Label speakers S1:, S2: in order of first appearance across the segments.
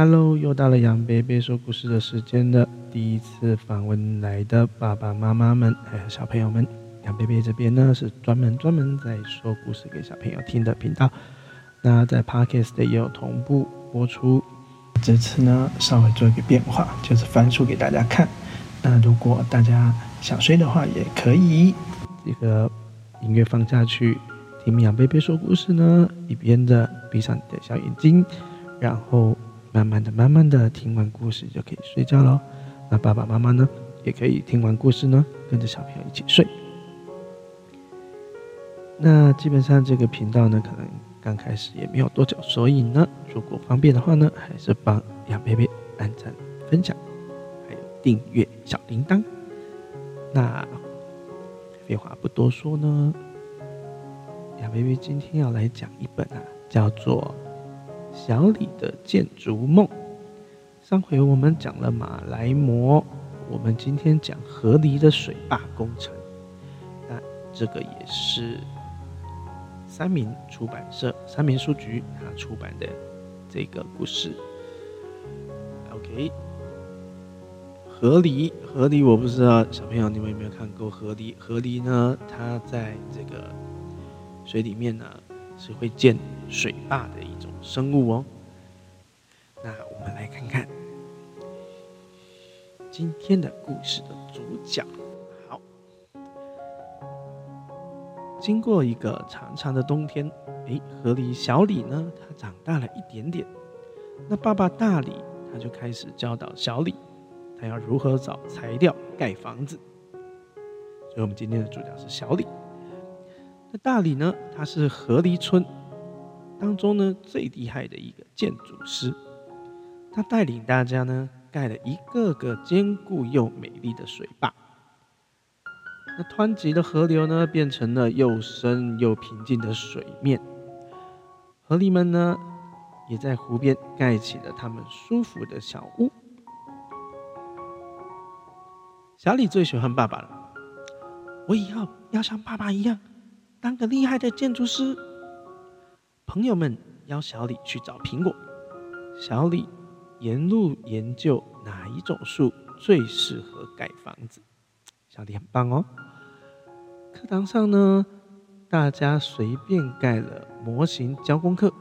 S1: Hello，又到了杨贝贝说故事的时间了。第一次访问来的爸爸妈妈们还有小朋友们，杨贝贝这边呢是专门专门在说故事给小朋友听的频道。那在 Podcast 也有同步播出。这次呢稍微做一个变化，就是翻书给大家看。那如果大家想睡的话，也可以这个音乐放下去，听杨贝贝说故事呢，一边的闭上你的小眼睛，然后。慢慢的、慢慢的听完故事就可以睡觉喽。那爸爸妈妈呢，也可以听完故事呢，跟着小朋友一起睡。那基本上这个频道呢，可能刚开始也没有多久，所以呢，如果方便的话呢，还是帮杨贝贝按赞、分享，还有订阅小铃铛。那废话不多说呢，杨贝贝今天要来讲一本啊，叫做。小李的建筑梦。上回我们讲了马来貘，我们今天讲河狸的水坝工程。那这个也是三明出版社、三明书局他出版的这个故事。OK，河狸，河狸，我不知道小朋友你们有没有看过河狸？河狸呢，它在这个水里面呢是会建水坝的。生物哦，那我们来看看今天的故事的主角。好，经过一个长长的冬天，哎，河狸小李呢，他长大了一点点。那爸爸大李他就开始教导小李，他要如何找材料盖房子。所以，我们今天的主角是小李。那大李呢，他是河狸村。当中呢，最厉害的一个建筑师，他带领大家呢，盖了一个个坚固又美丽的水坝。那湍急的河流呢，变成了又深又平静的水面。河狸们呢，也在湖边盖起了他们舒服的小屋。小李最喜欢爸爸了，我以后要像爸爸一样，当个厉害的建筑师。朋友们邀小李去找苹果，小李沿路研究哪一种树最适合盖房子。小李很棒哦。课堂上呢，大家随便盖了模型交功课，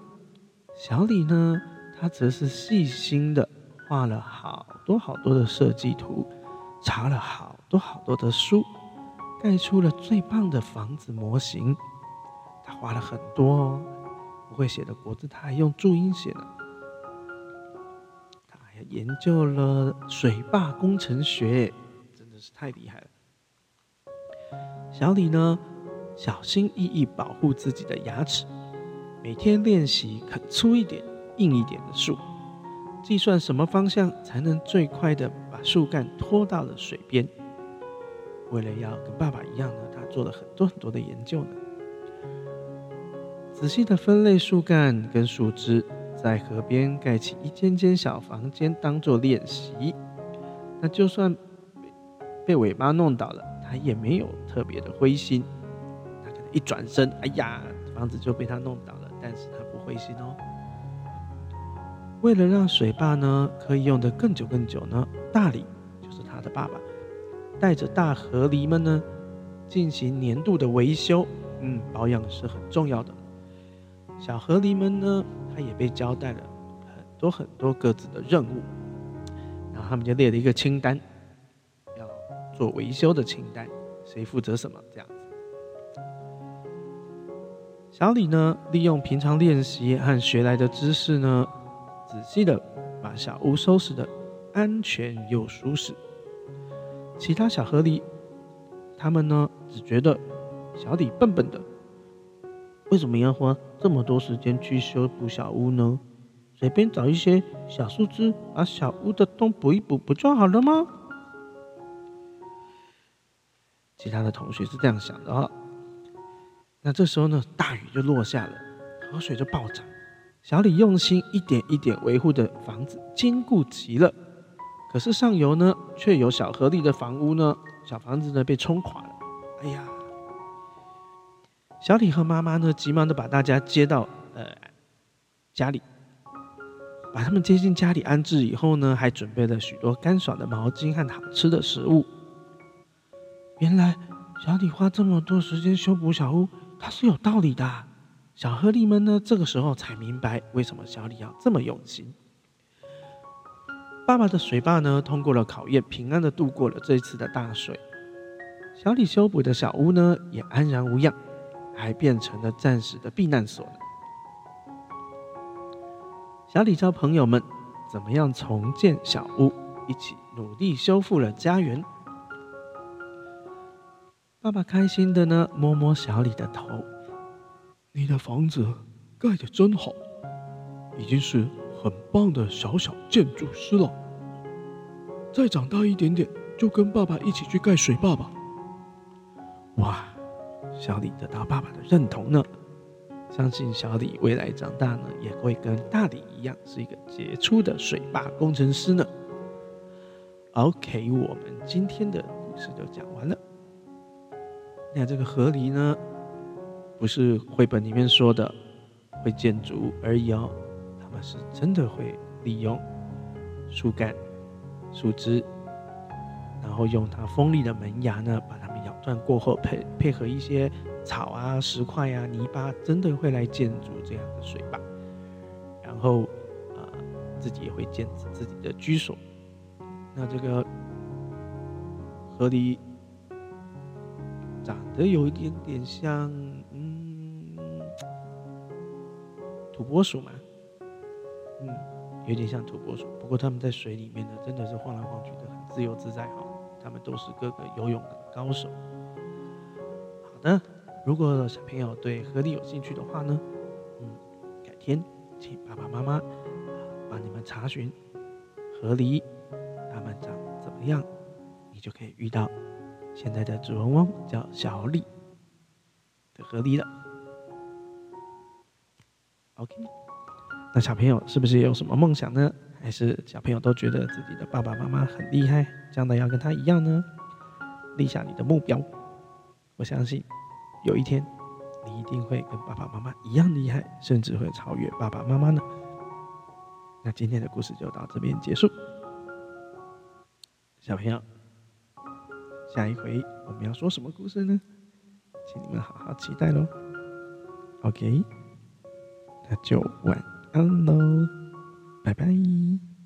S1: 小李呢，他则是细心的画了好多好多的设计图，查了好多好多的书，盖出了最棒的房子模型。他画了很多哦。不会写的国字，他还用注音写呢。他还研究了水坝工程学，真的是太厉害了。小李呢，小心翼翼保护自己的牙齿，每天练习啃粗一点、硬一点的树，计算什么方向才能最快的把树干拖到了水边。为了要跟爸爸一样呢，他做了很多很多的研究呢。仔细的分类树干跟树枝，在河边盖起一间间小房间，当做练习。那就算被尾巴弄倒了，他也没有特别的灰心。他可能一转身，哎呀，房子就被他弄倒了，但是他不灰心哦。为了让水坝呢可以用得更久更久呢，大李就是他的爸爸，带着大河狸们呢进行年度的维修。嗯，保养是很重要的。小河狸们呢，他也被交代了很多很多各自的任务，然后他们就列了一个清单，要做维修的清单，谁负责什么这样子。小李呢，利用平常练习和学来的知识呢，仔细的把小屋收拾的安全又舒适。其他小河狸，他们呢，只觉得小李笨笨的。为什么要花这么多时间去修补小屋呢？随便找一些小树枝，把小屋的洞补一补，不就好了吗？其他的同学是这样想的哦。那这时候呢，大雨就落下了，河水就暴涨。小李用心一点一点维护的房子坚固极了，可是上游呢，却有小河里的房屋呢，小房子呢被冲垮了。哎呀！小李和妈妈呢，急忙的把大家接到呃家里，把他们接进家里安置以后呢，还准备了许多干爽的毛巾和好吃的食物。原来小李花这么多时间修补小屋，他是有道理的。小河狸们呢，这个时候才明白为什么小李要这么用心。爸爸的水坝呢，通过了考验，平安的度过了这一次的大水。小李修补的小屋呢，也安然无恙，还变成了暂时的避难所呢。小李教朋友们怎么样重建小屋，一起努力修复了家园。爸爸开心的呢，摸摸小李的头：“你的房子盖的真好，已经是很棒的小小建筑师了。再长大一点点，就跟爸爸一起去盖水坝吧。”哇，小李得到爸爸的认同呢。相信小李未来长大呢，也会跟大李一样，是一个杰出的水坝工程师呢。OK，我们今天的故事就讲完了。那这个河狸呢，不是绘本里面说的会建筑而已哦，他们是真的会利用树干、树枝，然后用它锋利的门牙呢，把它们咬断过后，配配合一些。草啊、石块啊、泥巴，真的会来建筑这样的水坝，然后呃，自己也会建自己的居所。那这个河狸长得有一点点像，嗯，土拨鼠嘛，嗯，有点像土拨鼠。不过他们在水里面呢，真的是晃来晃去的，很自由自在哈。他们都是各个游泳的高手。好的。如果小朋友对河狸有兴趣的话呢，嗯，改天请爸爸妈妈帮你们查询河狸它们长怎么样，你就可以遇到现在的主人翁叫小李的河狸了。OK，那小朋友是不是有什么梦想呢？还是小朋友都觉得自己的爸爸妈妈很厉害，将来要跟他一样呢？立下你的目标，我相信。有一天，你一定会跟爸爸妈妈一样厉害，甚至会超越爸爸妈妈呢。那今天的故事就到这边结束。小朋友，下一回我们要说什么故事呢？请你们好好期待喽。OK，那就晚安喽，拜拜。